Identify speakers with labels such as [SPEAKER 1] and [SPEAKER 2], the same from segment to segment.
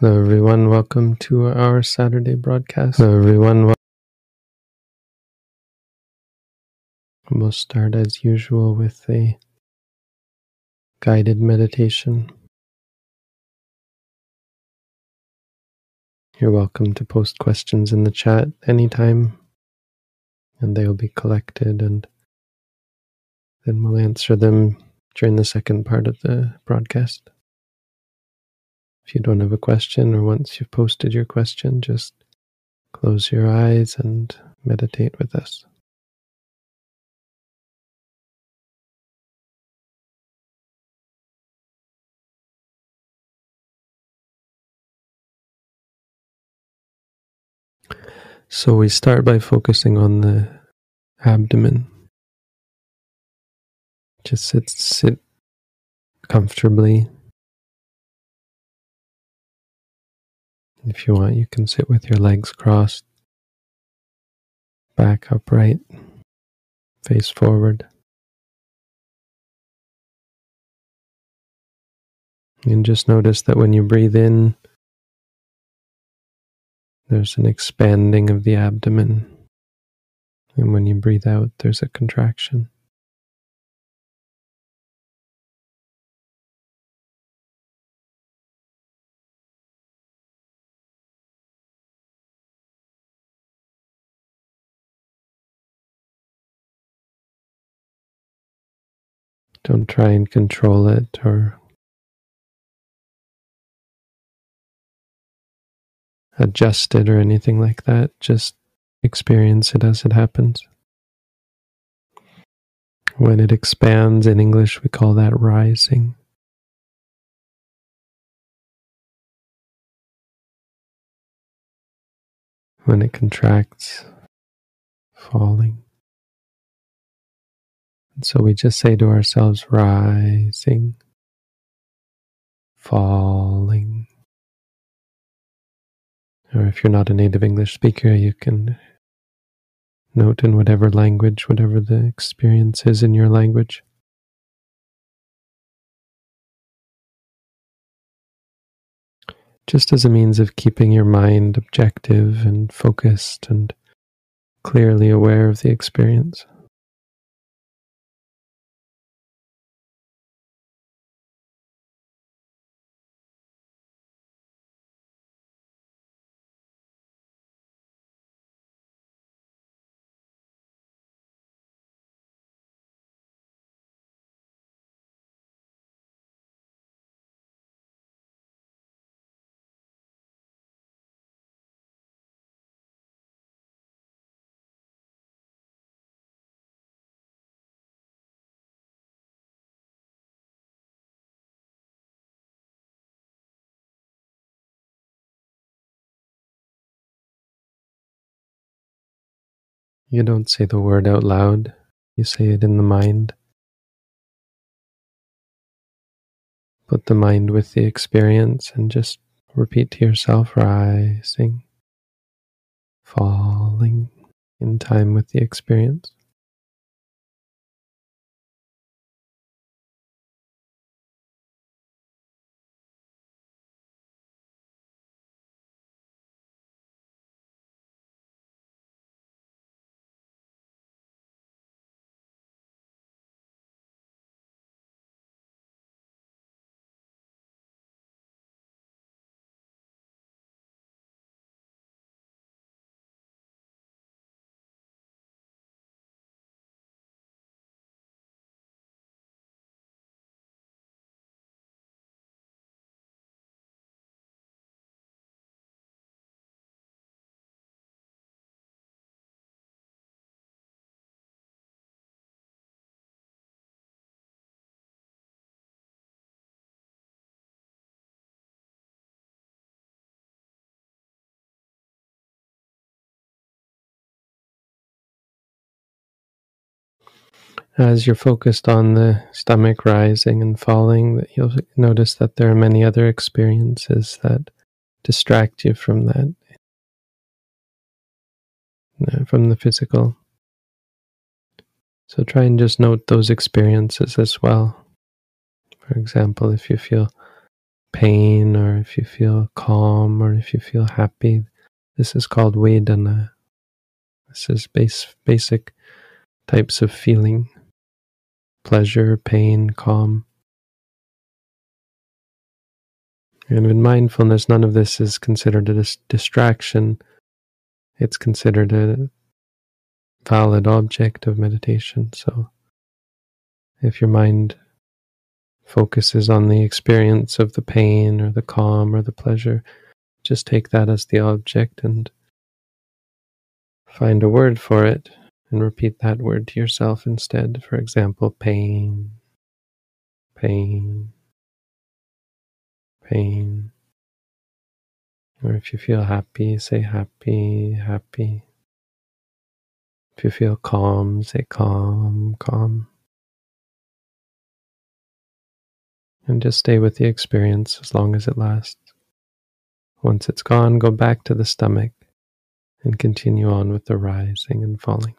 [SPEAKER 1] Hello, everyone. Welcome to our Saturday broadcast. Hello, everyone. We'll start as usual with a guided meditation. You're welcome to post questions in the chat anytime, and they will be collected, and then we'll answer them during the second part of the broadcast. If you don't have a question, or once you've posted your question, just close your eyes and meditate with us. So we start by focusing on the abdomen. Just sit, sit comfortably If you want, you can sit with your legs crossed, back upright, face forward. And just notice that when you breathe in, there's an expanding of the abdomen. And when you breathe out, there's a contraction. Don't try and control it or adjust it or anything like that. Just experience it as it happens. When it expands in English, we call that rising. When it contracts, falling. And so we just say to ourselves, rising, falling. Or if you're not a native English speaker, you can note in whatever language, whatever the experience is in your language. Just as a means of keeping your mind objective and focused and clearly aware of the experience. You don't say the word out loud, you say it in the mind. Put the mind with the experience and just repeat to yourself rising, falling in time with the experience. As you're focused on the stomach rising and falling, that you'll notice that there are many other experiences that distract you from that, uh, from the physical. So try and just note those experiences as well. For example, if you feel pain or if you feel calm or if you feel happy. This is called Vedana. This is base, basic types of feeling pleasure, pain, calm. And in mindfulness, none of this is considered a distraction. It's considered a valid object of meditation. So if your mind focuses on the experience of the pain or the calm or the pleasure, just take that as the object and find a word for it and repeat that word to yourself instead. For example, pain, pain, pain. Or if you feel happy, say happy, happy. If you feel calm, say calm, calm. And just stay with the experience as long as it lasts. Once it's gone, go back to the stomach and continue on with the rising and falling.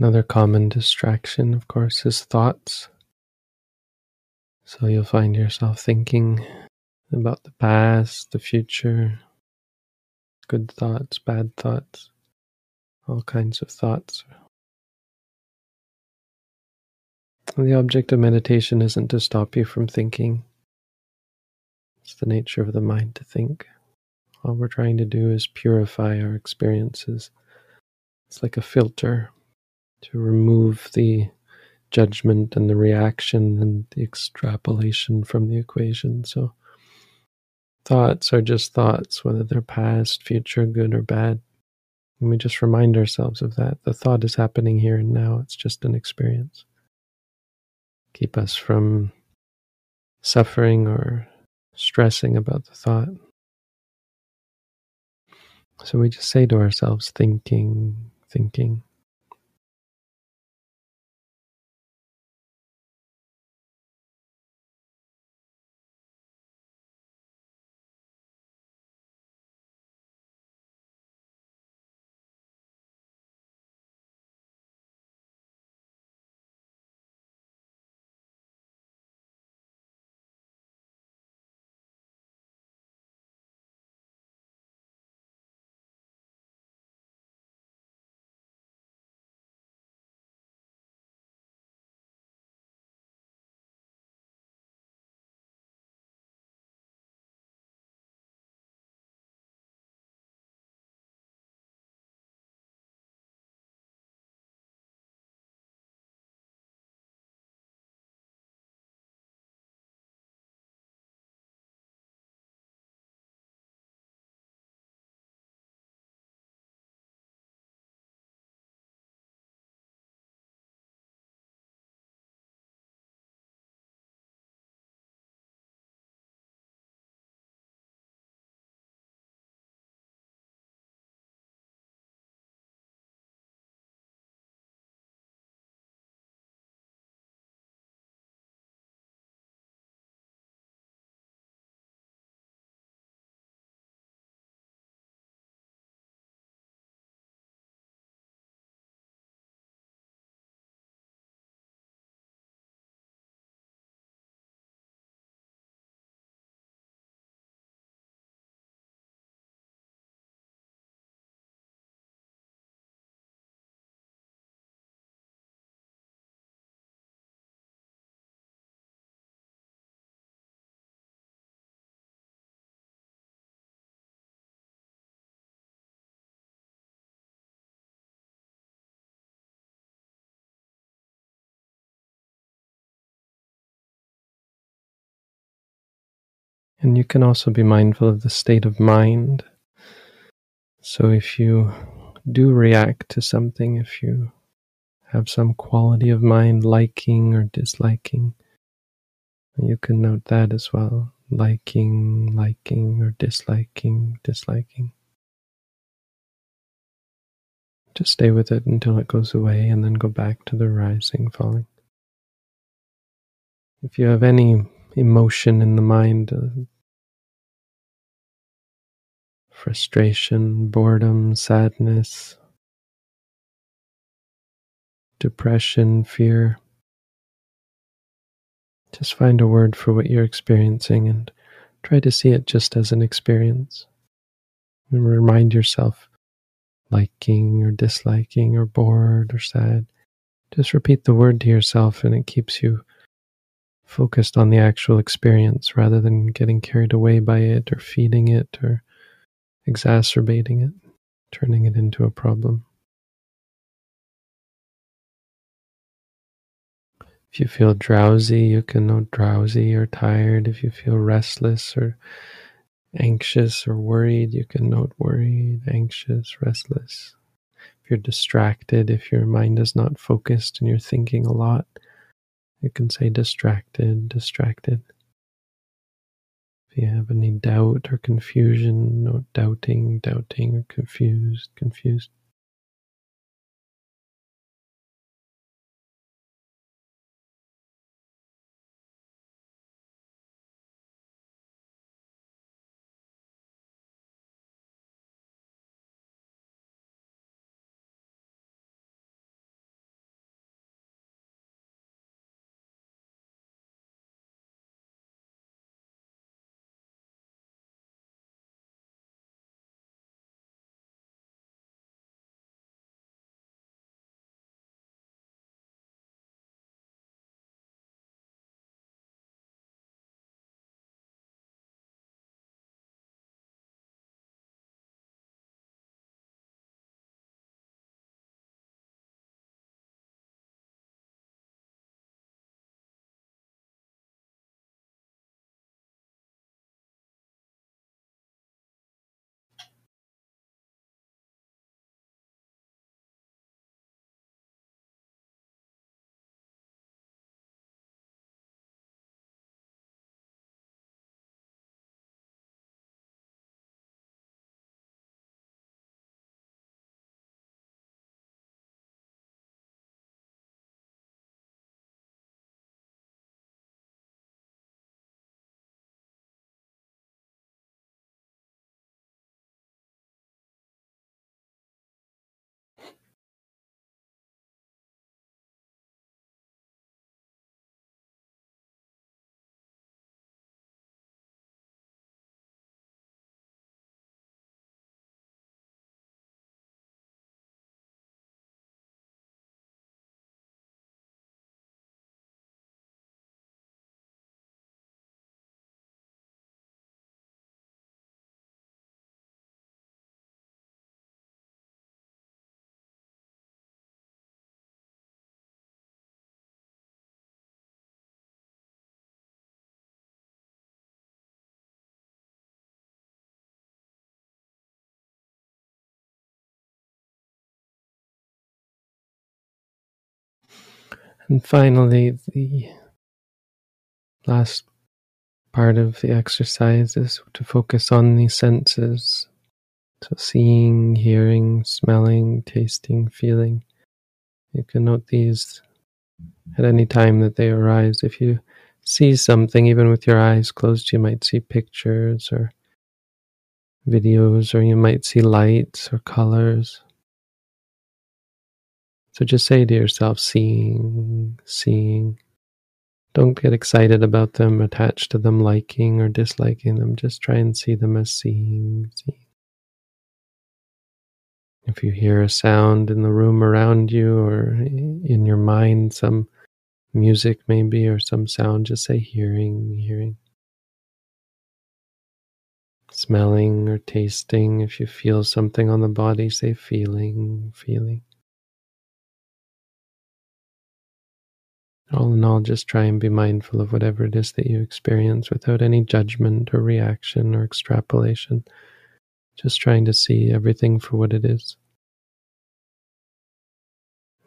[SPEAKER 1] Another common distraction, of course, is thoughts. So you'll find yourself thinking about the past, the future, good thoughts, bad thoughts, all kinds of thoughts. The object of meditation isn't to stop you from thinking. It's the nature of the mind to think. All we're trying to do is purify our experiences. It's like a filter to remove the judgment and the reaction and the extrapolation from the equation. So, thoughts are just thoughts, whether they're past, future, good, or bad. And we just remind ourselves of that. The thought is happening here and now, it's just an experience. Keep us from suffering or stressing about the thought. So we just say to ourselves, thinking, thinking. And you can also be mindful of the state of mind. So if you do react to something, if you have some quality of mind liking or disliking, you can note that as well. Liking, liking, or disliking, disliking. Just stay with it until it goes away and then go back to the rising, falling. If you have any emotion in the mind, uh, frustration, boredom, sadness, depression, fear, just find a word for what you're experiencing and try to see it just as an experience. And remind yourself liking or disliking or bored or sad. Just repeat the word to yourself and it keeps you focused on the actual experience rather than getting carried away by it or feeding it or exacerbating it, turning it into a problem. If you feel drowsy, you can know drowsy or tired. If you feel restless or anxious or worried, you can note worried, anxious, restless. If you're distracted, if your mind is not focused and you're thinking a lot, you can say distracted, distracted. If you have any doubt or confusion, note doubting, doubting, or confused, confused. And finally, the last part of the exercise is to focus on the senses. So, seeing, hearing, smelling, tasting, feeling. You can note these at any time that they arise. If you see something, even with your eyes closed, you might see pictures or videos, or you might see lights or colors. So just say to yourself, seeing, seeing. Don't get excited about them, attached to them, liking or disliking them. Just try and see them as seeing, seeing. If you hear a sound in the room around you or in your mind, some music maybe or some sound, just say hearing, hearing. Smelling or tasting. If you feel something on the body, say feeling, feeling. All in all, just try and be mindful of whatever it is that you experience without any judgment or reaction or extrapolation. Just trying to see everything for what it is.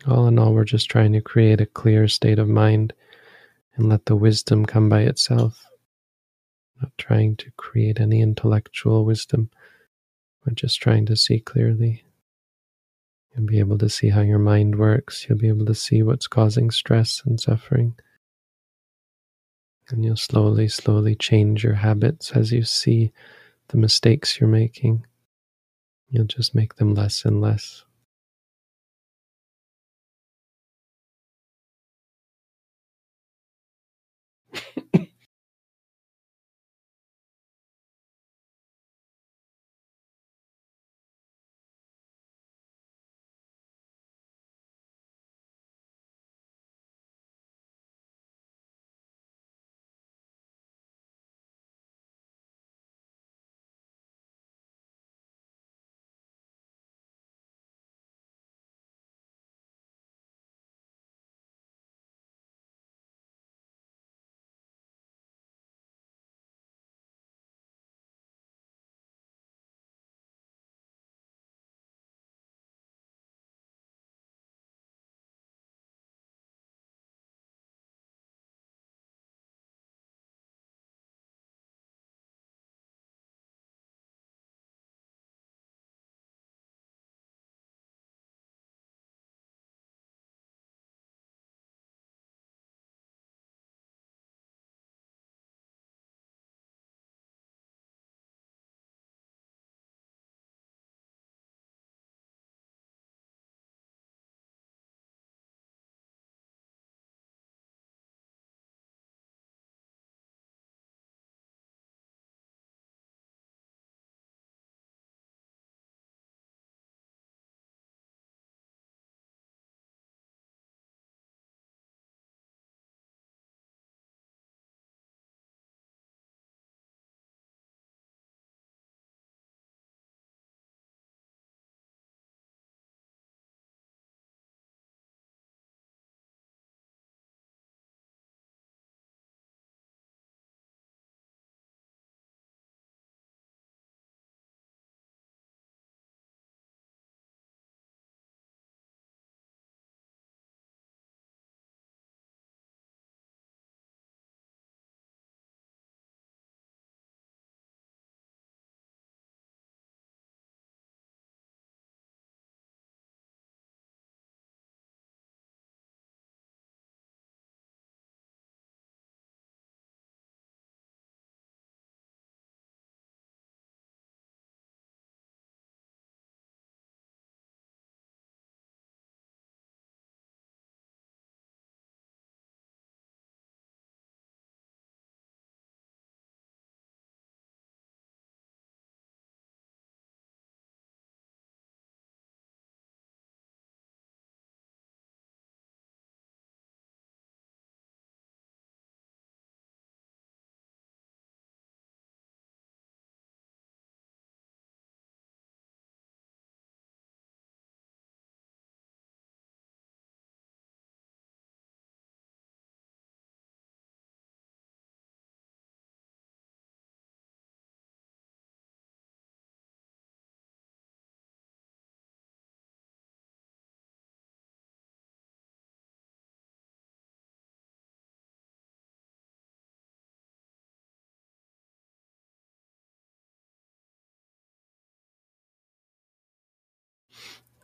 [SPEAKER 1] All in all, we're just trying to create a clear state of mind and let the wisdom come by itself. Not trying to create any intellectual wisdom. We're just trying to see clearly. You'll be able to see how your mind works. You'll be able to see what's causing stress and suffering. And you'll slowly, slowly change your habits as you see the mistakes you're making. You'll just make them less and less.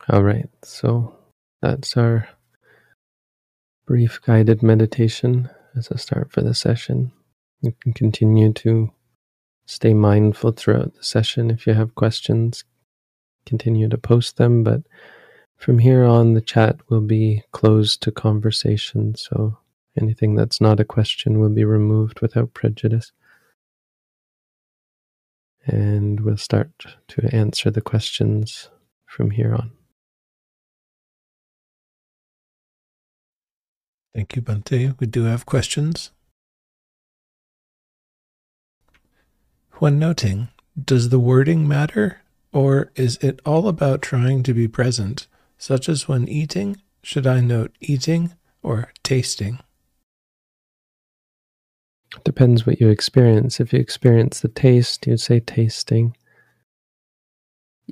[SPEAKER 1] All right, so that's our brief guided meditation as a start for the session. You can continue to stay mindful throughout the session. If you have questions, continue to post them, but from here on, the chat will be closed to conversation, so anything that's not a question will be removed without prejudice. And we'll start to answer the questions from here on.
[SPEAKER 2] Thank you, Bhante. We do have questions. When noting, does the wording matter, or is it all about trying to be present, such as when eating? Should I note eating or tasting?
[SPEAKER 1] Depends what you experience. If you experience the taste, you'd say tasting.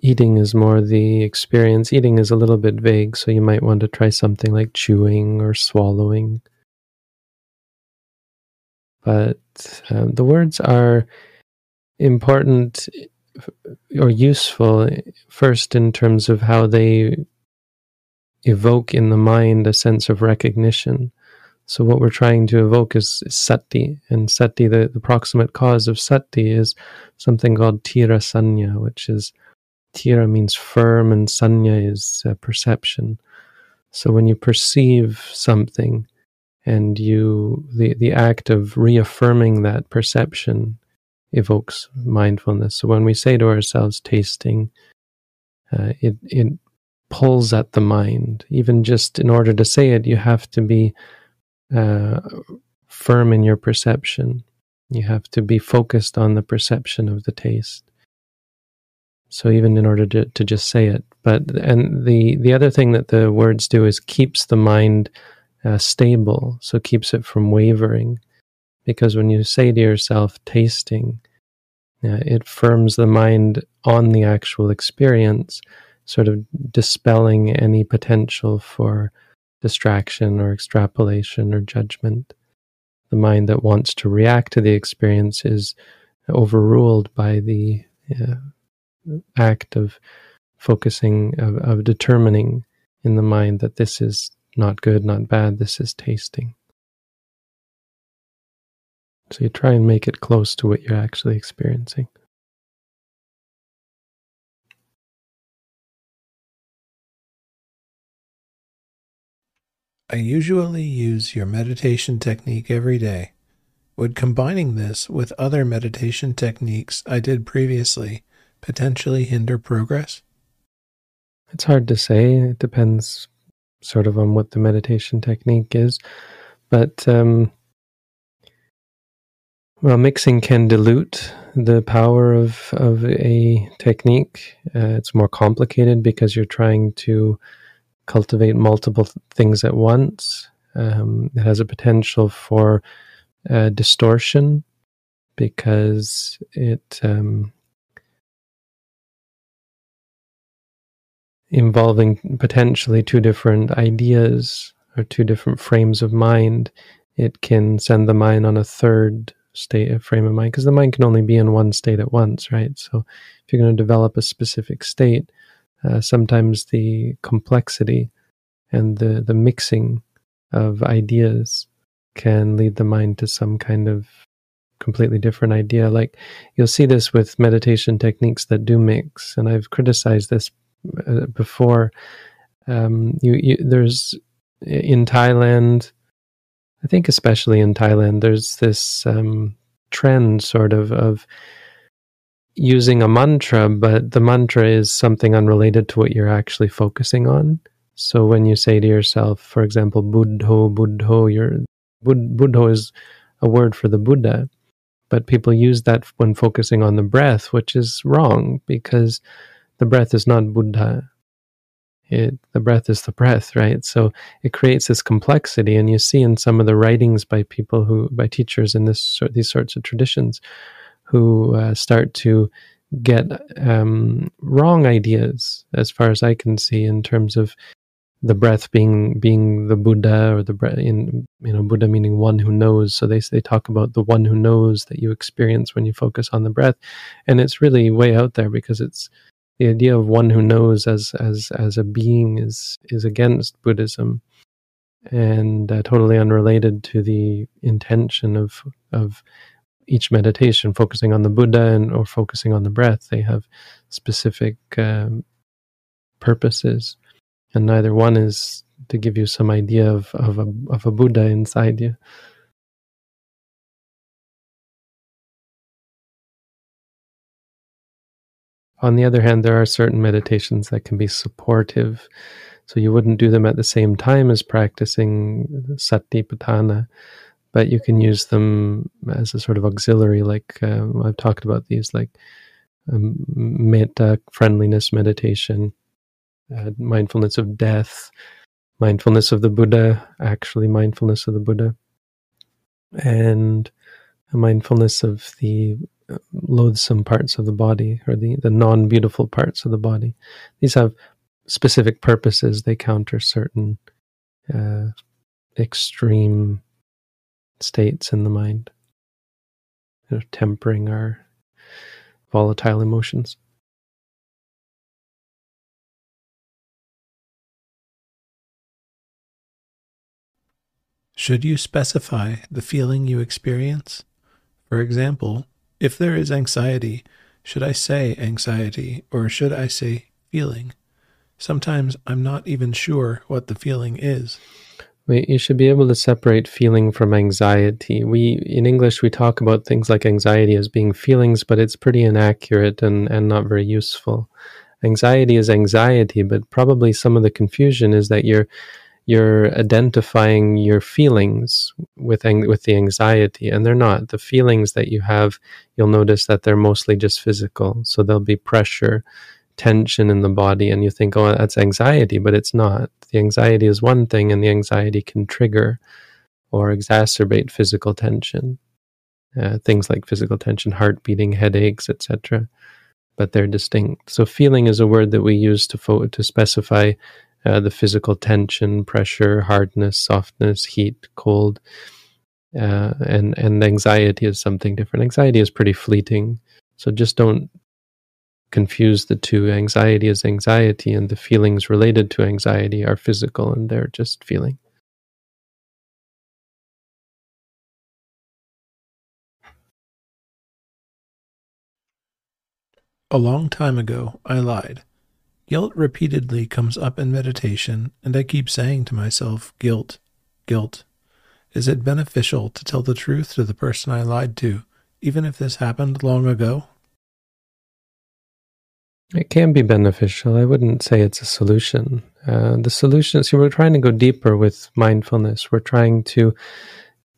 [SPEAKER 1] Eating is more the experience. Eating is a little bit vague, so you might want to try something like chewing or swallowing. But um, the words are important or useful first in terms of how they evoke in the mind a sense of recognition. So what we're trying to evoke is, is sati, and sati, the, the proximate cause of sati, is something called tirasanya, which is tira means firm, and sanya is uh, perception. So when you perceive something, and you the the act of reaffirming that perception evokes mindfulness. So when we say to ourselves tasting, uh, it it pulls at the mind. Even just in order to say it, you have to be uh, firm in your perception. You have to be focused on the perception of the taste. So even in order to, to just say it, but and the the other thing that the words do is keeps the mind uh, stable, so keeps it from wavering. Because when you say to yourself, tasting, uh, it firms the mind on the actual experience, sort of dispelling any potential for distraction or extrapolation or judgment. The mind that wants to react to the experience is overruled by the uh, act of focusing, of, of determining in the mind that this is not good, not bad, this is tasting. So you try and make it close to what you're actually experiencing.
[SPEAKER 2] I usually use your meditation technique every day. Would combining this with other meditation techniques I did previously potentially hinder progress?
[SPEAKER 1] It's hard to say. It depends sort of on what the meditation technique is. But um, well, mixing can dilute the power of of a technique. Uh, it's more complicated because you're trying to cultivate multiple th- things at once. Um, it has a potential for uh, distortion because it um, involving potentially two different ideas or two different frames of mind. It can send the mind on a third state of frame of mind because the mind can only be in one state at once, right? So if you're going to develop a specific state, uh, sometimes the complexity and the the mixing of ideas can lead the mind to some kind of completely different idea. Like you'll see this with meditation techniques that do mix, and I've criticized this uh, before. Um, you, you, there's in Thailand I think especially in Thailand, there's this um, trend sort of of using a mantra, but the mantra is something unrelated to what you're actually focusing on. So when you say to yourself, for example, Buddho, Buddho, your Bud, Buddho is a word for the Buddha, but people use that when focusing on the breath, which is wrong because the breath is not Buddha. It, the breath is the breath, right? So it creates this complexity, and you see in some of the writings by people who, by teachers in this these sorts of traditions, who uh, start to get um, wrong ideas, as far as I can see, in terms of the breath being being the Buddha or the breath in you know Buddha meaning one who knows. So they they talk about the one who knows that you experience when you focus on the breath, and it's really way out there because it's the idea of one who knows as as as a being is is against Buddhism, and uh, totally unrelated to the intention of of each meditation, focusing on the Buddha and or focusing on the breath. They have specific um, purposes, and neither one is to give you some idea of of a of a Buddha inside you. On the other hand, there are certain meditations that can be supportive. So you wouldn't do them at the same time as practicing satipatthana, but you can use them as a sort of auxiliary. Like uh, I've talked about these, like um, metta, friendliness meditation, uh, mindfulness of death, mindfulness of the Buddha, actually mindfulness of the Buddha, and mindfulness of the loathsome parts of the body or the, the non beautiful parts of the body. These have specific purposes, they counter certain uh, extreme states in the mind, you know, tempering our volatile emotions.
[SPEAKER 2] Should you specify the feeling you experience? For example, if there is anxiety, should I say anxiety or should I say feeling? Sometimes I'm not even sure what the feeling is.
[SPEAKER 1] Wait, you should be able to separate feeling from anxiety. We in English we talk about things like anxiety as being feelings, but it's pretty inaccurate and, and not very useful. Anxiety is anxiety, but probably some of the confusion is that you're you're identifying your feelings with with the anxiety and they're not. The feelings that you have you'll notice that they're mostly just physical. So there'll be pressure tension in the body and you think oh that's anxiety but it's not. The anxiety is one thing and the anxiety can trigger or exacerbate physical tension uh, things like physical tension heart beating headaches etc but they're distinct. So feeling is a word that we use to fo- to specify uh, the physical tension, pressure, hardness, softness, heat, cold, uh, and and anxiety is something different. Anxiety is pretty fleeting, so just don't confuse the two. Anxiety is anxiety, and the feelings related to anxiety are physical, and they're just feeling.
[SPEAKER 2] A long time ago, I lied. Guilt repeatedly comes up in meditation, and I keep saying to myself, guilt, guilt. Is it beneficial to tell the truth to the person I lied to, even if this happened long ago?
[SPEAKER 1] It can be beneficial. I wouldn't say it's a solution. Uh, the solution, see, we're trying to go deeper with mindfulness. We're trying to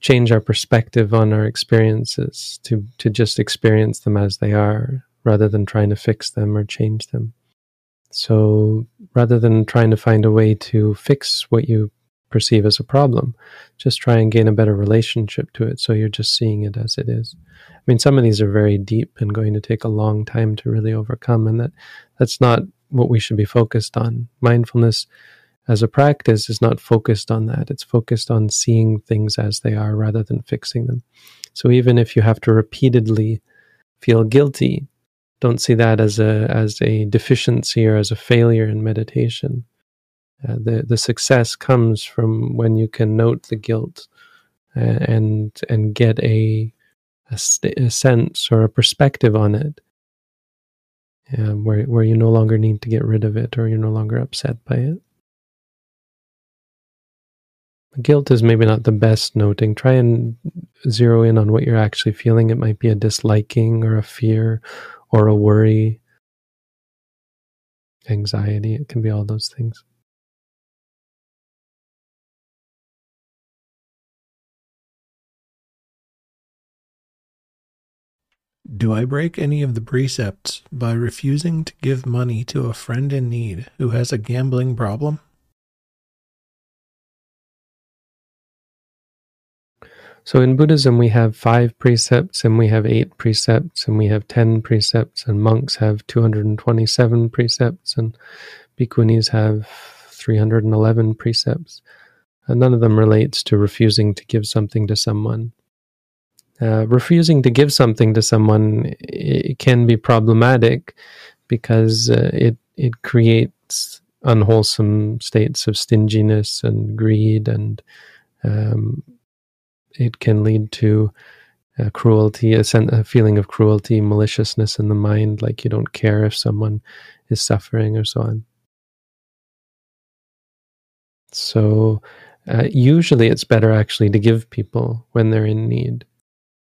[SPEAKER 1] change our perspective on our experiences, to, to just experience them as they are, rather than trying to fix them or change them. So rather than trying to find a way to fix what you perceive as a problem, just try and gain a better relationship to it so you're just seeing it as it is. I mean, some of these are very deep and going to take a long time to really overcome, and that that's not what we should be focused on. Mindfulness as a practice is not focused on that. It's focused on seeing things as they are rather than fixing them. So even if you have to repeatedly feel guilty don't see that as a as a deficiency or as a failure in meditation. Uh, the the success comes from when you can note the guilt uh, and and get a a, st- a, sense or a perspective on it, uh, where where you no longer need to get rid of it or you're no longer upset by it. Guilt is maybe not the best noting. Try and zero in on what you're actually feeling. It might be a disliking or a fear or a worry, anxiety. It can be all those things.
[SPEAKER 2] Do I break any of the precepts by refusing to give money to a friend in need who has a gambling problem?
[SPEAKER 1] So in Buddhism, we have five precepts and we have eight precepts and we have 10 precepts, and monks have 227 precepts, and bhikkhunis have 311 precepts. And none of them relates to refusing to give something to someone. Uh, refusing to give something to someone it can be problematic because uh, it it creates unwholesome states of stinginess and greed and um, it can lead to uh, cruelty, a, sen- a feeling of cruelty, maliciousness in the mind, like you don't care if someone is suffering or so on. So, uh, usually it's better actually to give people when they're in need,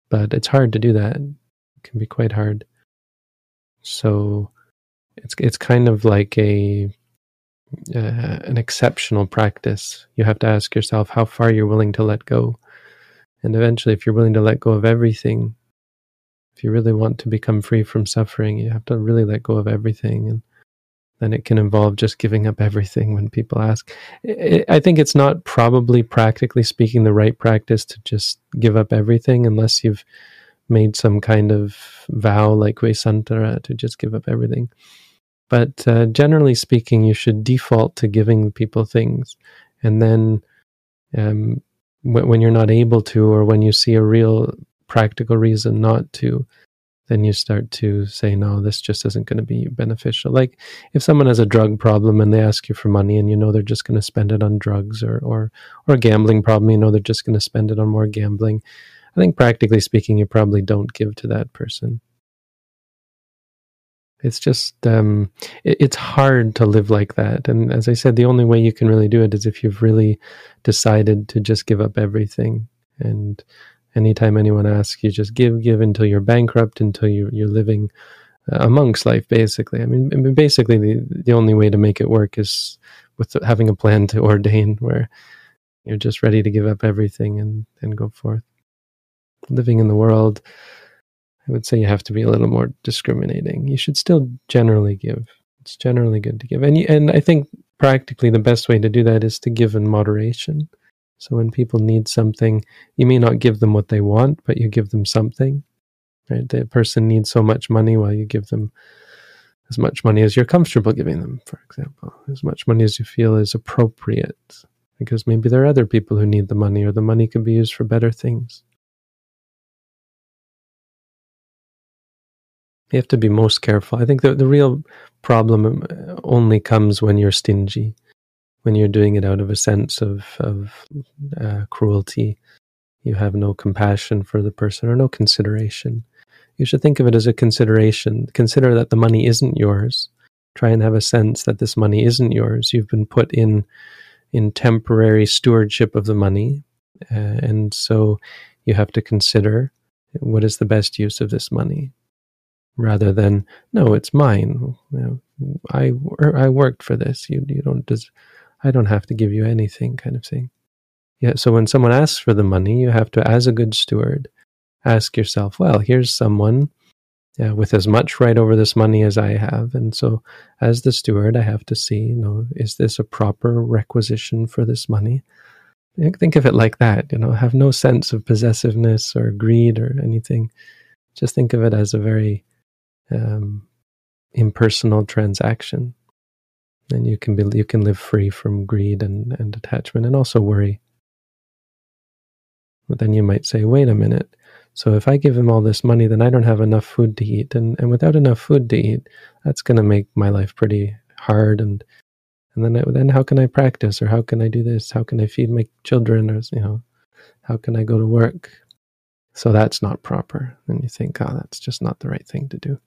[SPEAKER 1] but it's hard to do that. It can be quite hard. So, it's it's kind of like a uh, an exceptional practice. You have to ask yourself how far you're willing to let go and eventually, if you're willing to let go of everything, if you really want to become free from suffering, you have to really let go of everything. And then it can involve just giving up everything when people ask. I think it's not probably practically speaking the right practice to just give up everything unless you've made some kind of vow like Vessantara to just give up everything. But uh, generally speaking, you should default to giving people things. And then um, when you're not able to, or when you see a real practical reason not to, then you start to say, no, this just isn't going to be beneficial. Like if someone has a drug problem and they ask you for money and you know they're just going to spend it on drugs or, or, or a gambling problem, you know they're just going to spend it on more gambling. I think practically speaking, you probably don't give to that person. It's just, um, it, it's hard to live like that. And as I said, the only way you can really do it is if you've really decided to just give up everything. And anytime anyone asks you just give give until you're bankrupt until you, you're living a monk's life basically. I mean, I mean basically the, the only way to make it work is with having a plan to ordain where you're just ready to give up everything and, and go forth. Living in the world i would say you have to be a little more discriminating you should still generally give it's generally good to give and, you, and i think practically the best way to do that is to give in moderation so when people need something, you may not give them what they want, but you give them something. Right? The person needs so much money while you give them as much money as you're comfortable giving them, for example, as much money as you feel is appropriate. Because maybe there are other people who need the money, or the money could be used for better things. You have to be most careful. I think the, the real problem uh, only comes when you're stingy when you're doing it out of a sense of of uh, cruelty, you have no compassion for the person or no consideration. You should think of it as a consideration. Consider that the money isn't yours. Try and have a sense that this money isn't yours. You've been put in in temporary stewardship of the money, uh, and so you have to consider what is the best use of this money, rather than no, it's mine. You know, I I worked for this. You you don't des- I don't have to give you anything, kind of thing. Yeah, so when someone asks for the money, you have to, as a good steward, ask yourself, well, here's someone yeah, with as much right over this money as I have. And so, as the steward, I have to see, you know, is this a proper requisition for this money? Think of it like that, you know, have no sense of possessiveness or greed or anything. Just think of it as a very um, impersonal transaction. And you can be you can live free from greed and, and attachment and also worry. But then you might say wait a minute. So if i give him all this money then i don't have enough food to eat. And, and without enough food to eat that's going to make my life pretty hard. And and then I, then how can i practice? Or how can i do this? How can i feed my children? Or you know how can i go to work? So that's not proper. And you think oh that's just not the right thing to do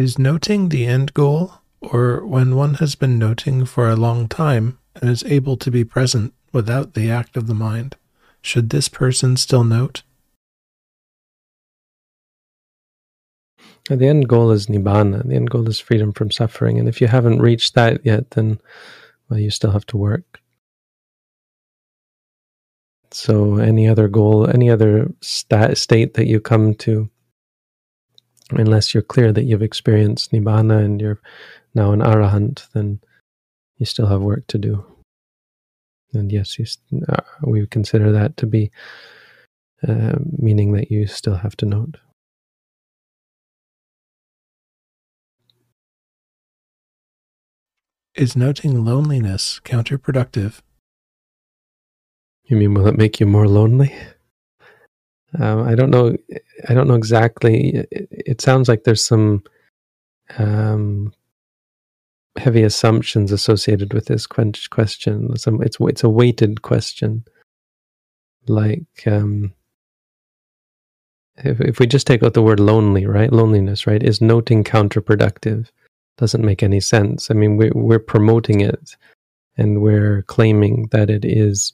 [SPEAKER 2] Is noting the end goal, or when one has been noting for a long time and is able to be present without the act of the mind, should this person still note?
[SPEAKER 1] The end goal is nibbana. The end goal is freedom from suffering. And if you haven't reached that yet, then well, you still have to work. So, any other goal, any other stat, state that you come to, unless you're clear that you've experienced nibbana and you're now an arahant, then you still have work to do. And yes, you, uh, we consider that to be uh, meaning that you still have to note.
[SPEAKER 2] Is noting loneliness counterproductive?
[SPEAKER 1] You mean will it make you more lonely? Um, I don't know. I don't know exactly. It, it sounds like there's some um, heavy assumptions associated with this question. Some, it's it's a weighted question. Like um, if if we just take out the word lonely, right? Loneliness, right? Is noting counterproductive? Doesn't make any sense. I mean, we're we're promoting it, and we're claiming that it is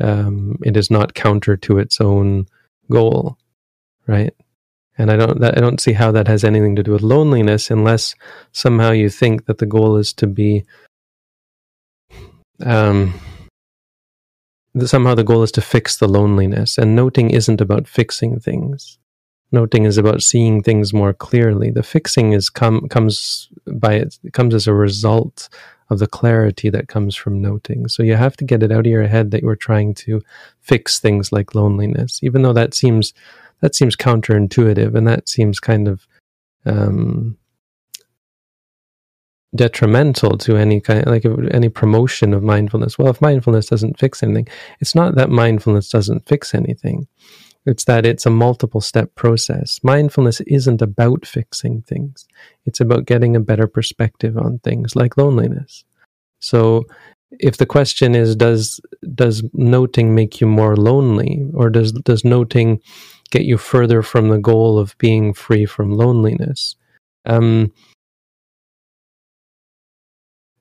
[SPEAKER 1] um, it is not counter to its own goal, right? And I don't that, I don't see how that has anything to do with loneliness unless somehow you think that the goal is to be um somehow the goal is to fix the loneliness. And noting isn't about fixing things. Noting is about seeing things more clearly. The fixing is come comes by it comes as a result of the clarity that comes from noting. So you have to get it out of your head that you're trying to fix things like loneliness, even though that seems that seems counterintuitive and that seems kind of um, detrimental to any kind like any promotion of mindfulness. Well, if mindfulness doesn't fix anything, it's not that mindfulness doesn't fix anything. It's that it's a multiple step process. Mindfulness isn't about fixing things. It's about getting a better perspective on things like loneliness. So if the question is does does noting make you more lonely or does does noting get you further from the goal of being free from loneliness? Um,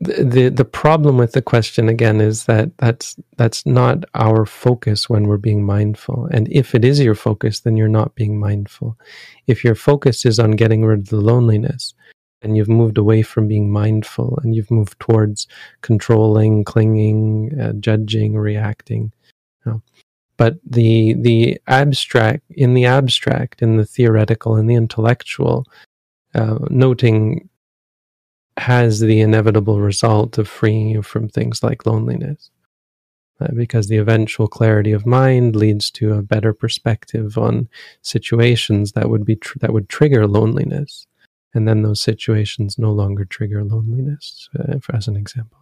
[SPEAKER 1] the the problem with the question again is that that's that's not our focus when we're being mindful and if it is your focus then you're not being mindful if your focus is on getting rid of the loneliness and you've moved away from being mindful and you've moved towards controlling clinging uh, judging reacting you know. but the the abstract in the abstract in the theoretical in the intellectual uh, noting has the inevitable result of freeing you from things like loneliness. Uh, because the eventual clarity of mind leads to a better perspective on situations that would be tr- that would trigger loneliness, and then those situations no longer trigger loneliness. Uh, for, as an example.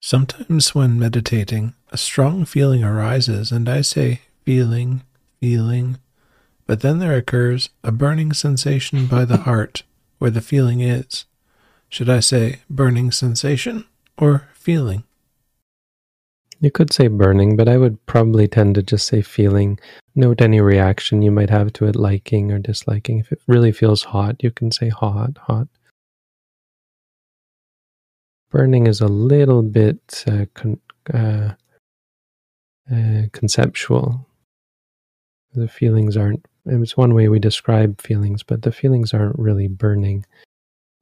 [SPEAKER 2] Sometimes, when meditating, a strong feeling arises, and I say, feeling, feeling. But then there occurs a burning sensation by the heart where the feeling is. Should I say burning sensation or feeling?
[SPEAKER 1] You could say burning, but I would probably tend to just say feeling. Note any reaction you might have to it, liking or disliking. If it really feels hot, you can say hot, hot. Burning is a little bit uh, con- uh, uh, conceptual the feelings aren't it's one way we describe feelings but the feelings aren't really burning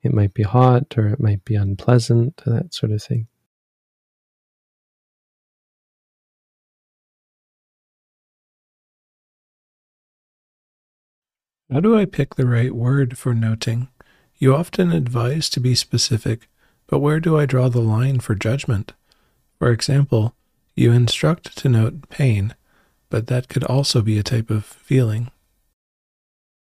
[SPEAKER 1] it might be hot or it might be unpleasant that sort of thing
[SPEAKER 2] How do I pick the right word for noting? You often advise to be specific, but where do I draw the line for judgment? For example, you instruct to note pain, but that could also be a type of feeling.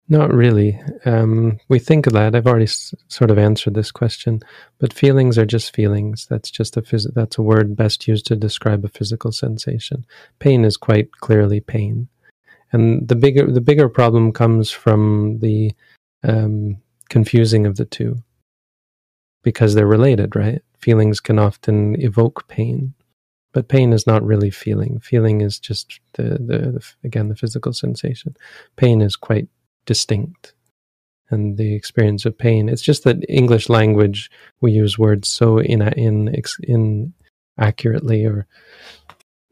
[SPEAKER 1] Not really. Um, we think of that. I've already s- sort of answered this question, but feelings are just feelings. That's just a phys- that's a word best used to describe a physical sensation. Pain is quite clearly pain, and the bigger the bigger problem comes from the um, confusing of the two, because they're related, right? Feelings can often evoke pain, but pain is not really feeling. Feeling is just the, the, the again the physical sensation. Pain is quite distinct, and the experience of pain. It's just that English language we use words so in in in accurately or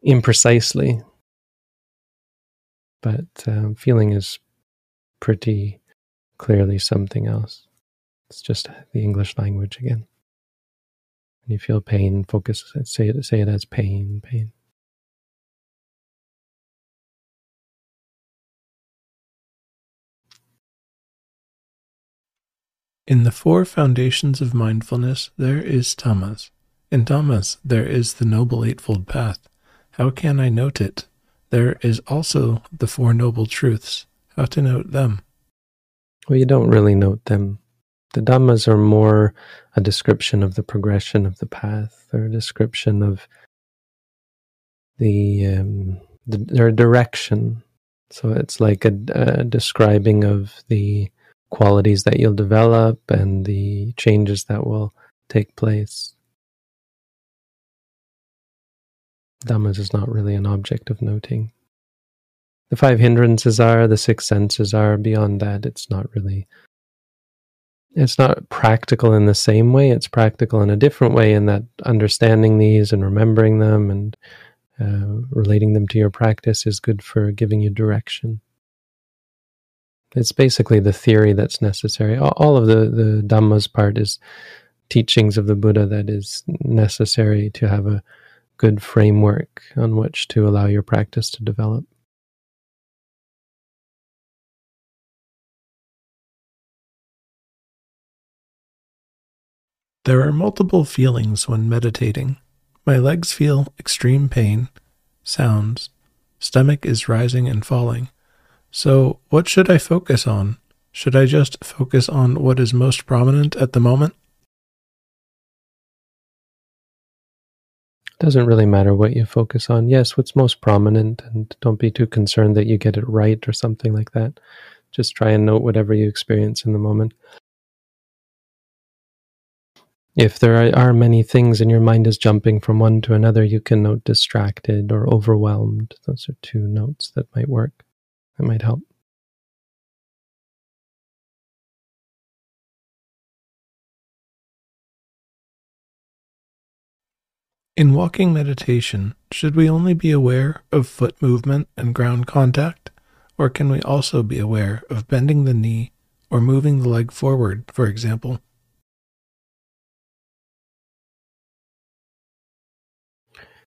[SPEAKER 1] imprecisely. But um, feeling is pretty clearly something else. It's just the English language again. You feel pain, focus, say it, say it as pain, pain.
[SPEAKER 2] In the four foundations of mindfulness, there is Dhammas. In Dhammas, there is the Noble Eightfold Path. How can I note it? There is also the Four Noble Truths. How to note them?
[SPEAKER 1] Well, you don't really note them. The Dhammas are more a description of the progression of the path. They're a description of the, um, the their direction. So it's like a, a describing of the qualities that you'll develop and the changes that will take place. Dhammas is not really an object of noting. The five hindrances are, the six senses are. Beyond that, it's not really it's not practical in the same way. It's practical in a different way in that understanding these and remembering them and uh, relating them to your practice is good for giving you direction. It's basically the theory that's necessary. All of the, the Dhammas part is teachings of the Buddha that is necessary to have a good framework on which to allow your practice to develop.
[SPEAKER 2] There are multiple feelings when meditating. My legs feel extreme pain, sounds, stomach is rising and falling. So, what should I focus on? Should I just focus on what is most prominent at the moment?
[SPEAKER 1] Doesn't really matter what you focus on. Yes, what's most prominent, and don't be too concerned that you get it right or something like that. Just try and note whatever you experience in the moment. If there are, many things and your mind is jumping from one to another, you can note distracted or overwhelmed. Those are two notes that might work. That might help.
[SPEAKER 2] In walking meditation, should we only be aware of foot movement and ground contact, or can we also be aware of bending the knee or moving the leg forward, for example?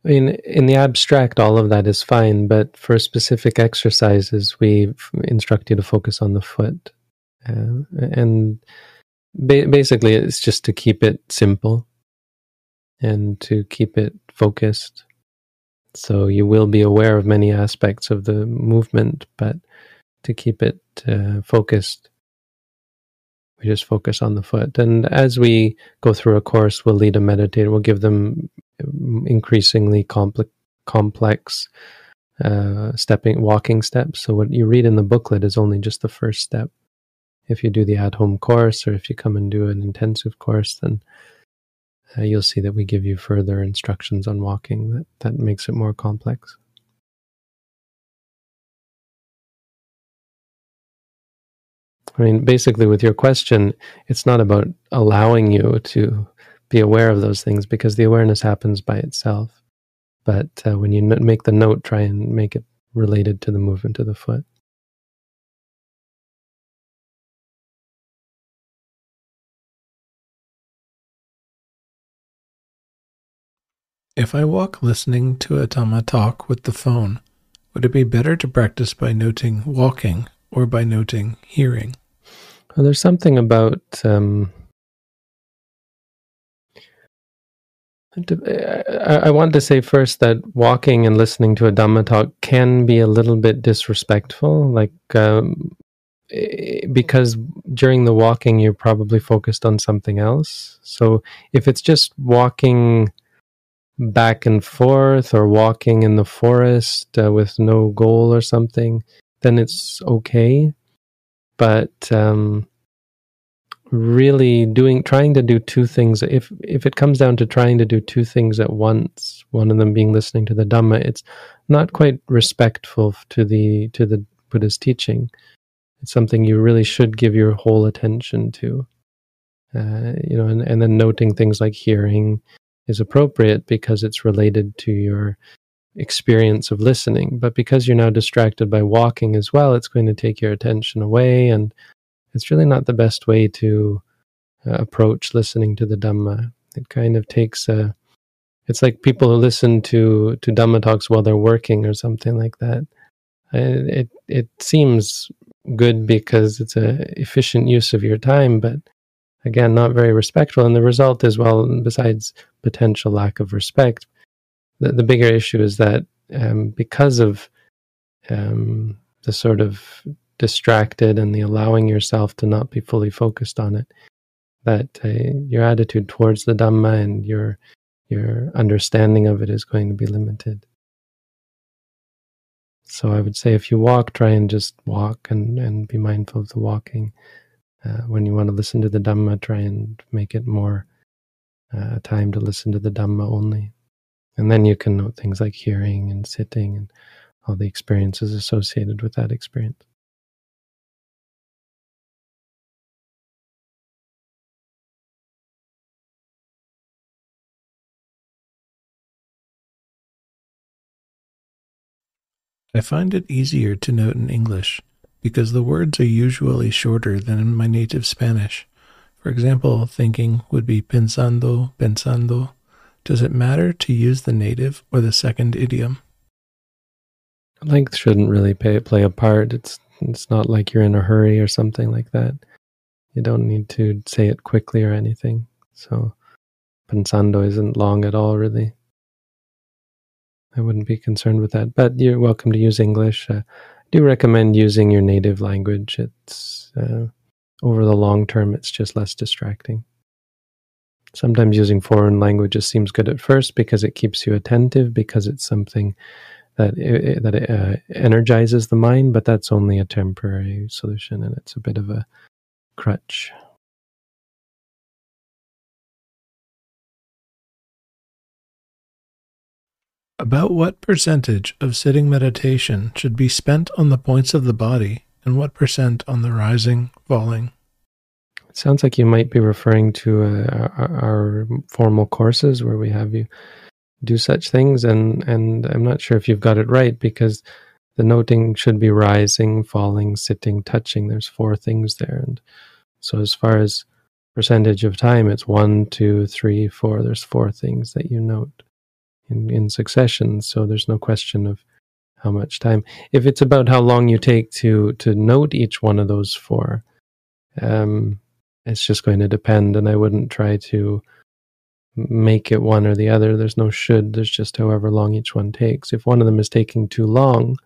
[SPEAKER 1] I mean, in the abstract, all of that is fine, but for specific exercises, we instruct you to focus on the foot. Uh, and ba- basically, it's just to keep it simple and to keep it focused. So you will be aware of many aspects of the movement, but to keep it uh, focused, we just focus on the foot. And as we go through a course, we'll lead a meditator, we'll give them increasingly complex, complex uh, stepping, walking steps. So what you read in the booklet is only just the first step. If you do the at-home course, or if you come and do an intensive course, then uh, you'll see that we give you further instructions on walking that, that makes it more complex. I mean, basically, with your question, it's not about allowing you to be aware of those things because the awareness happens by itself. But uh, when you make the note, try and make it related to the movement of the foot.
[SPEAKER 2] If I walk listening to a Dhamma talk with the phone, would it be better to practice by noting walking or by noting hearing?
[SPEAKER 1] Well, there's something about. Um, I, want to say first that walking and listening to a Dhamma talk can be a little bit disrespectful. Like, um, because during the walking, you're probably focused on something else. So if it's just walking back and forth or walking in the forest uh, with no goal or something, then it's okay. But um, really doing trying to do two things if if it comes down to trying to do two things at once one of them being listening to the dhamma it's not quite respectful to the to the buddha's teaching it's something you really should give your whole attention to uh, you know and, and then noting things like hearing is appropriate because it's related to your experience of listening. But because you're now distracted by walking as well, it's going to take your attention away. And it's really not the best way to uh, approach listening to the Dhamma. It kind of takes a, it's like people who listen to, to Dhamma talks while they're working or something like that. It, it, it seems good because it's a efficient use of your time, but again, not very respectful. And the result is, well, besides potential lack of respect, the, the bigger issue is that um, because of um, the sort of distracted and the allowing yourself to not be fully focused on it, that uh, your attitude towards the Dhamma and your your understanding of it is going to be limited. So I would say if you walk, try and just walk and, and be mindful of the walking uh, when you want to listen to the Dhamma, try and make it more uh, time to listen to the Dhamma only. And then you can note things like hearing and sitting and all the experiences associated with that experience.
[SPEAKER 2] I find it easier to note in English because the words are usually shorter than in my native Spanish. For example, thinking would be pensando, pensando. Does it matter to use the native or the second idiom?
[SPEAKER 1] Length shouldn't really pay, play a part. It's it's not like you're in a hurry or something like that. You don't need to say it quickly or anything. So pensando isn't long at all, really. I wouldn't be concerned with that. But you're welcome to use English. Uh, I do recommend using your native language. It's uh, over the long term, it's just less distracting. Sometimes using foreign languages seems good at first because it keeps you attentive, because it's something that it, that it, uh, energizes the mind. But that's only a temporary solution, and it's a bit of a crutch.
[SPEAKER 2] About what percentage of sitting meditation should be spent on the points of the body and what percent on the rising, falling?
[SPEAKER 1] It sounds like you might be referring to uh, our, our, formal courses where we have you do such things, and and I'm not sure if you've got it right because the noting should be rising, falling, sitting, touching. There's four things there, and so as far as percentage of time, it's one, two, three, four. There's four things that you note in, in succession. So there's no question of how much time. If it's about how long you take to to note each one of those four, um, it's just going to depend. And I wouldn't try to make it one or the other. There's no should. There's just however long each one takes. If one of them is taking too long,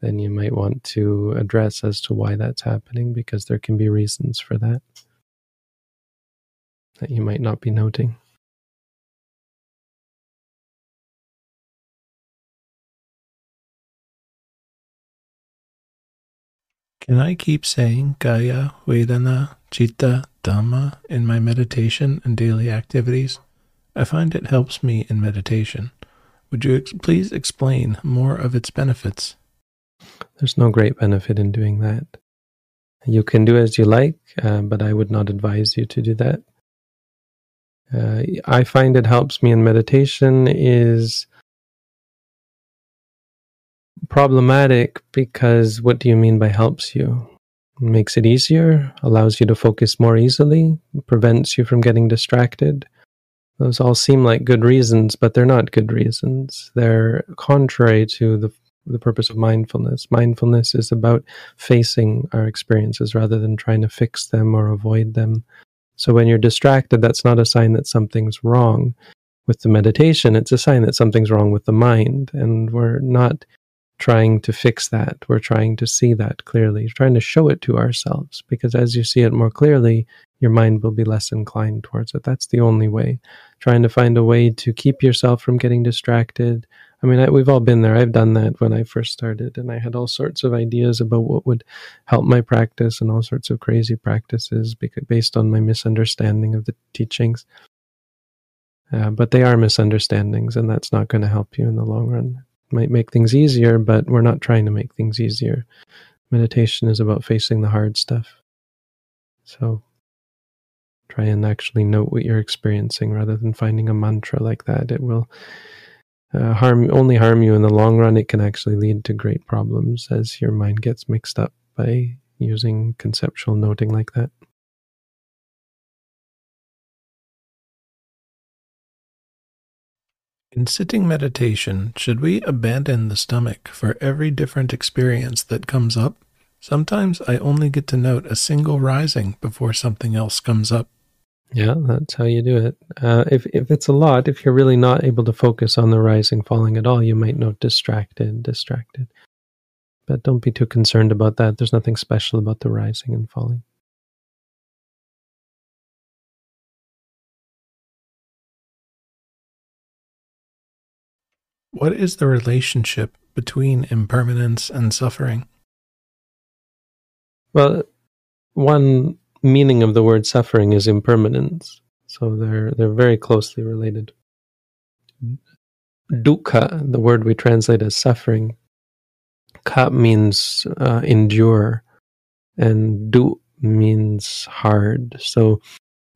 [SPEAKER 1] then you might want to address as to why that's happening because there can be reasons for that that you might not be noting.
[SPEAKER 2] Can I keep saying Kaya, Vedana, Chitta, Dhamma in my meditation and daily activities? I find it helps me in meditation. Would you ex- please explain more of its benefits?
[SPEAKER 1] There's no great benefit in doing that. You can do as you like, uh, but I would not advise you to do that. Uh, I find it helps me in meditation is problematic because what do you mean by helps you? Makes it easier, allows you to focus more easily, prevents you from getting distracted. Those all seem like good reasons, but they're not good reasons. They're contrary to the the purpose of mindfulness. Mindfulness is about facing our experiences rather than trying to fix them or avoid them. So when you're distracted, that's not a sign that something's wrong with the meditation. It's a sign that something's wrong with the mind. And we're not trying to fix that. We're trying to see that clearly, trying to show it to ourselves, because as you see it more clearly, your mind will be less inclined towards it. That's the only way. Trying to find a way to keep yourself from getting distracted. I mean, I, we've all been there. I've done that when I first started, and I had all sorts of ideas about what would help my practice and all sorts of crazy practices because, based on my misunderstanding of the teachings. Uh, but they are misunderstandings, and that's not going to help you in the long run might make things easier, but we're not trying to make things easier. Meditation is about facing the hard stuff. So try and actually note what you're experiencing rather than finding a mantra like that. It will uh, harm only harm you in the long run. It can actually lead to great problems as your mind gets mixed up by using conceptual noting like that.
[SPEAKER 2] In sitting meditation, should we abandon the stomach for every different experience that comes up? Sometimes I only get to note a single rising before something else comes up.
[SPEAKER 1] Yeah, that's how you do it. Uh, if if it's a lot, if you're really not able to focus on the rising falling at all, you might note distracted, distracted. But don't be too concerned about that. There's nothing special about the rising and falling.
[SPEAKER 2] What is the relationship between impermanence and suffering?
[SPEAKER 1] Well, one meaning of the word suffering is impermanence. So they're they're very closely related. Dukkha, the word we translate as suffering, ka means uh, endure, and du means hard. So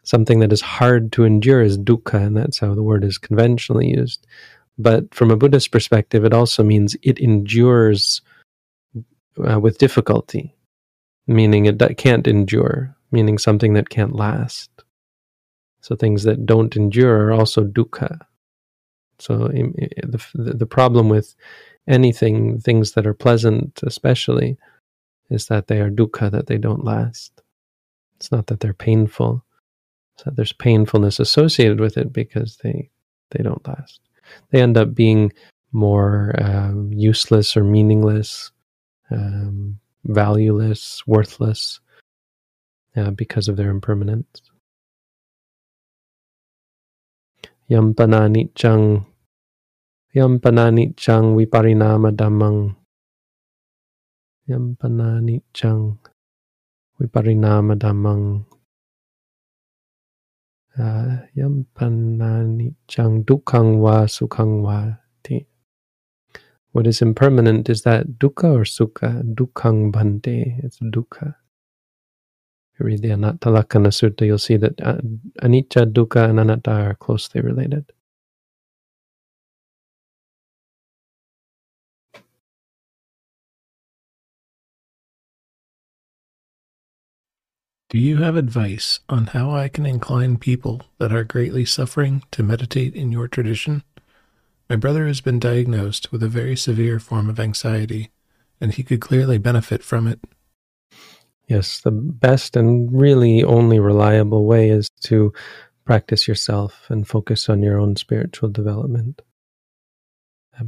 [SPEAKER 1] something that is hard to endure is dukkha, and that's how the word is conventionally used. But from a Buddhist perspective, it also means it endures uh, with difficulty, meaning it can't endure, meaning something that can't last. So things that don't endure are also dukkha. So the, the problem with anything, things that are pleasant especially, is that they are dukkha, that they don't last. It's not that they're painful. So there's painfulness associated with it because they they don't last. They end up being more um, useless or meaningless, um, valueless, worthless uh, because of their impermanence. Yam pananichang Yam pananichang viparinama dhammang Yam pananichang viparinama dhammang dukkang what is impermanent is that dukkha or sukha? Dukkhang bhante. It's dukkha. If you read the Anatta Sutta, you'll see that uh, anicca, dukkha, and anatta are closely related.
[SPEAKER 2] Do you have advice on how I can incline people that are greatly suffering to meditate in your tradition? My brother has been diagnosed with a very severe form of anxiety, and he could clearly benefit from it.
[SPEAKER 1] Yes, the best and really only reliable way is to practice yourself and focus on your own spiritual development.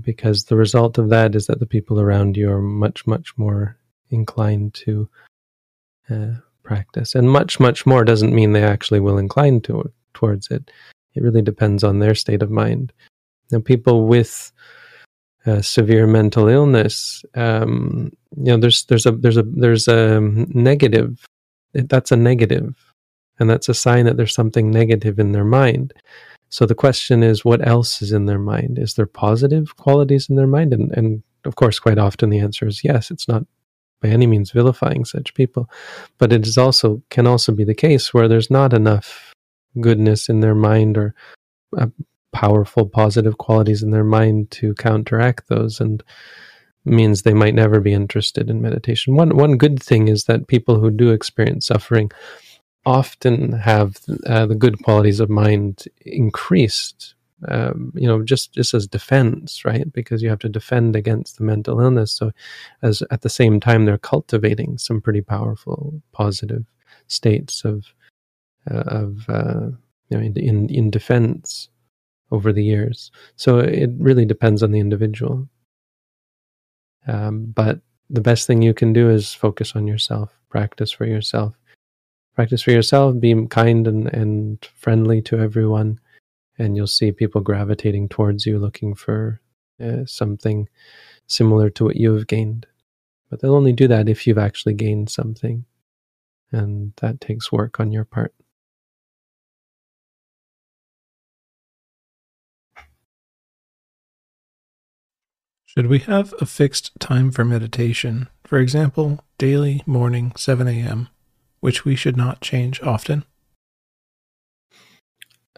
[SPEAKER 1] Because the result of that is that the people around you are much, much more inclined to uh, practice. And much, much more doesn't mean they actually will incline to, towards it. It really depends on their state of mind. Now, people with uh, severe mental illness, um, you know, there's there's a there's a there's a negative. That's a negative, and that's a sign that there's something negative in their mind. So the question is, what else is in their mind? Is there positive qualities in their mind? And and of course, quite often the answer is yes. It's not by any means vilifying such people, but it is also can also be the case where there's not enough goodness in their mind or uh, powerful positive qualities in their mind to counteract those and means they might never be interested in meditation. One one good thing is that people who do experience suffering often have uh, the good qualities of mind increased. Um, you know, just just as defense, right? Because you have to defend against the mental illness. So, as at the same time, they're cultivating some pretty powerful positive states of uh, of uh, you know in, in in defense over the years. So it really depends on the individual. Um, but the best thing you can do is focus on yourself, practice for yourself. Practice for yourself, be kind and, and friendly to everyone, and you'll see people gravitating towards you looking for uh, something similar to what you have gained. But they'll only do that if you've actually gained something. And that takes work on your part.
[SPEAKER 2] Should we have a fixed time for meditation, for example, daily morning 7 a.m., which we should not change often?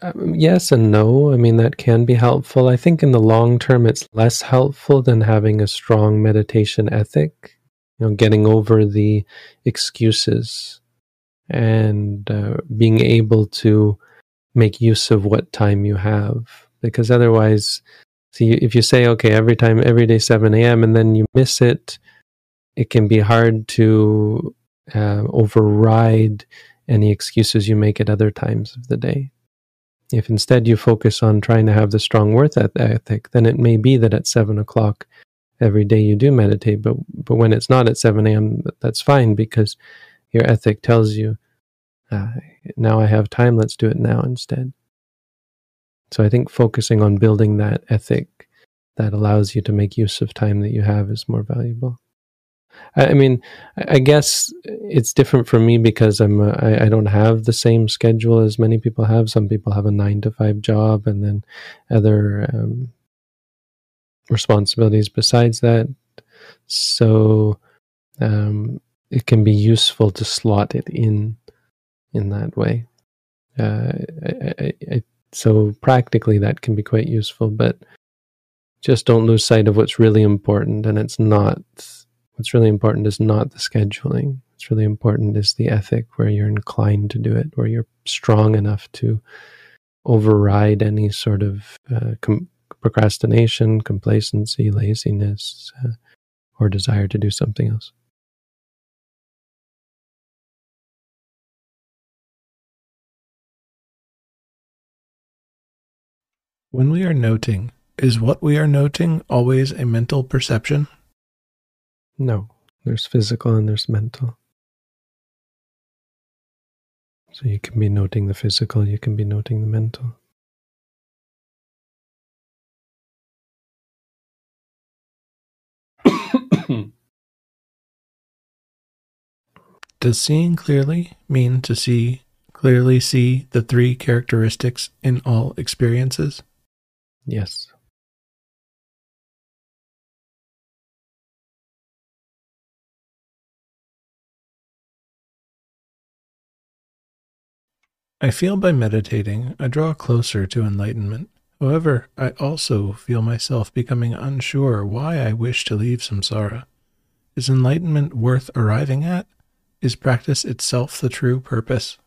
[SPEAKER 1] Um, yes and no. I mean, that can be helpful. I think in the long term, it's less helpful than having a strong meditation ethic, you know, getting over the excuses and uh, being able to make use of what time you have. Because otherwise, see, if you say, okay, every time, every day, 7 a.m., and then you miss it, it can be hard to uh, override any excuses you make at other times of the day. If instead you focus on trying to have the strong worth ethic, then it may be that at 7 o'clock every day you do meditate, but, but when it's not at 7 a.m., that's fine because your ethic tells you, uh, now I have time, let's do it now instead. So I think focusing on building that ethic that allows you to make use of time that you have is more valuable. I, mean, I guess it's different for me because I'm a, I, I don't have the same schedule as many people have. Some people have a nine to five job and then other um, responsibilities besides that. So um, it can be useful to slot it in in that way. Uh, I, I, so practically that can be quite useful, but just don't lose sight of what's really important. And it's not, what's really important is not the scheduling. What's really important is the ethic where you're inclined to do it, where you're strong enough to override any sort of uh, com- procrastination, complacency, laziness, uh, or desire to do something else.
[SPEAKER 2] When we are noting, is what we are noting always a mental perception?
[SPEAKER 1] No, there's physical and there's mental. So you can be noting the physical, you can be noting the mental.
[SPEAKER 2] Does seeing clearly mean to see clearly see the three characteristics in all experiences?
[SPEAKER 1] Yes.
[SPEAKER 2] I feel by meditating I draw closer to enlightenment. However, I also feel myself becoming unsure why I wish to leave samsara. Is enlightenment worth arriving at? Is practice itself the true purpose?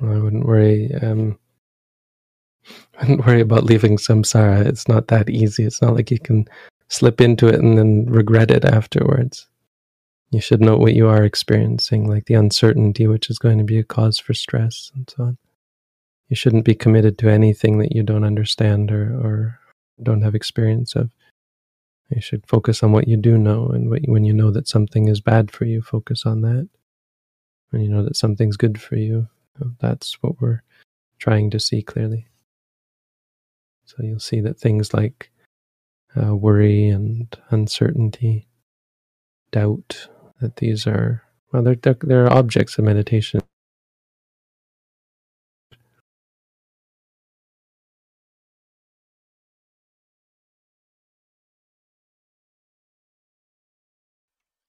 [SPEAKER 1] Well, I wouldn't worry. Um, I wouldn't worry about leaving samsara. It's not that easy. It's not like you can slip into it and then regret it afterwards. You should know what you are experiencing, like the uncertainty, which is going to be a cause for stress and so on. You shouldn't be committed to anything that you don't understand or, or don't have experience of. You should focus on what you do know, and when you know that something is bad for you, focus on that. When you know that something's good for you, that's what we're trying to see clearly. So you'll see that things like uh, worry and uncertainty, doubt, that these are well, they're they're, they're objects of meditation.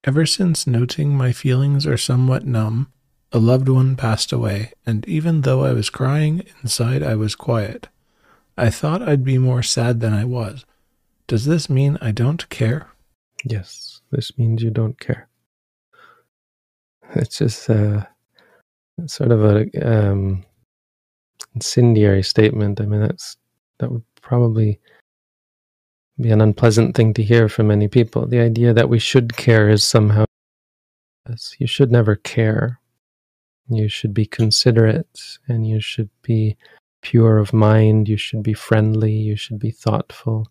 [SPEAKER 2] Ever since noting my feelings are somewhat numb, a loved one passed away, and even though I was crying, inside I was quiet. I thought I'd be more sad than I was. Does this mean I don't care?
[SPEAKER 1] Yes, this means you don't care. It's just uh, sort of a um, incendiary statement. I mean, that's that would probably be an unpleasant thing to hear from many people. The idea that we should care is somehow you should never care. You should be considerate and you should be pure of mind. You should be friendly. You should be thoughtful,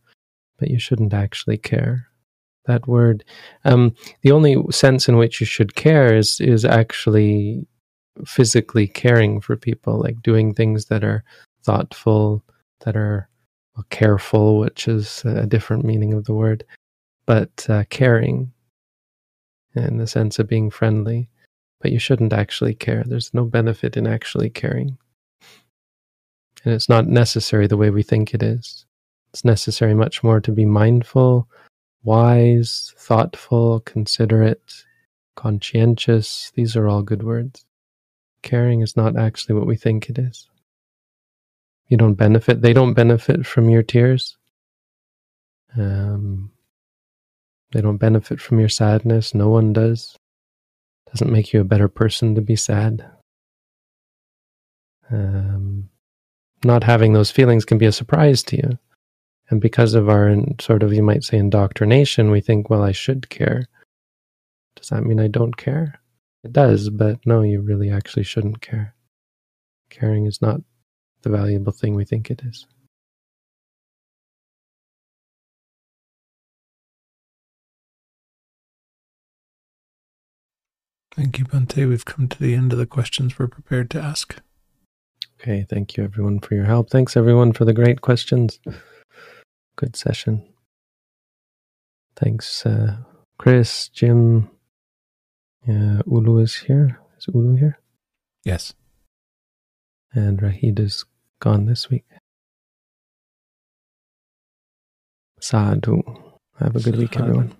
[SPEAKER 1] but you shouldn't actually care. That word, um, the only sense in which you should care is is actually physically caring for people, like doing things that are thoughtful, that are careful, which is a different meaning of the word, but uh, caring in the sense of being friendly. But you shouldn't actually care. There's no benefit in actually caring. And it's not necessary the way we think it is. It's necessary much more to be mindful, wise, thoughtful, considerate, conscientious. These are all good words. Caring is not actually what we think it is. You don't benefit. They don't benefit from your tears. Um, they don't benefit from your sadness. No one does. Doesn't make you a better person to be sad. Um, not having those feelings can be a surprise to you. And because of our sort of, you might say, indoctrination, we think, well, I should care. Does that mean I don't care? It does, but no, you really actually shouldn't care. Caring is not the valuable thing we think it is.
[SPEAKER 2] Thank you, Bhante. We've come to the end of the questions we're prepared to ask.
[SPEAKER 1] Okay, thank you everyone for your help. Thanks everyone for the great questions. Good session. Thanks, uh, Chris, Jim. Uh, Ulu is here. Is Ulu here?
[SPEAKER 2] Yes
[SPEAKER 1] and Rahid is gone this week. Sadhu. Have a good Sadhu. week, everyone.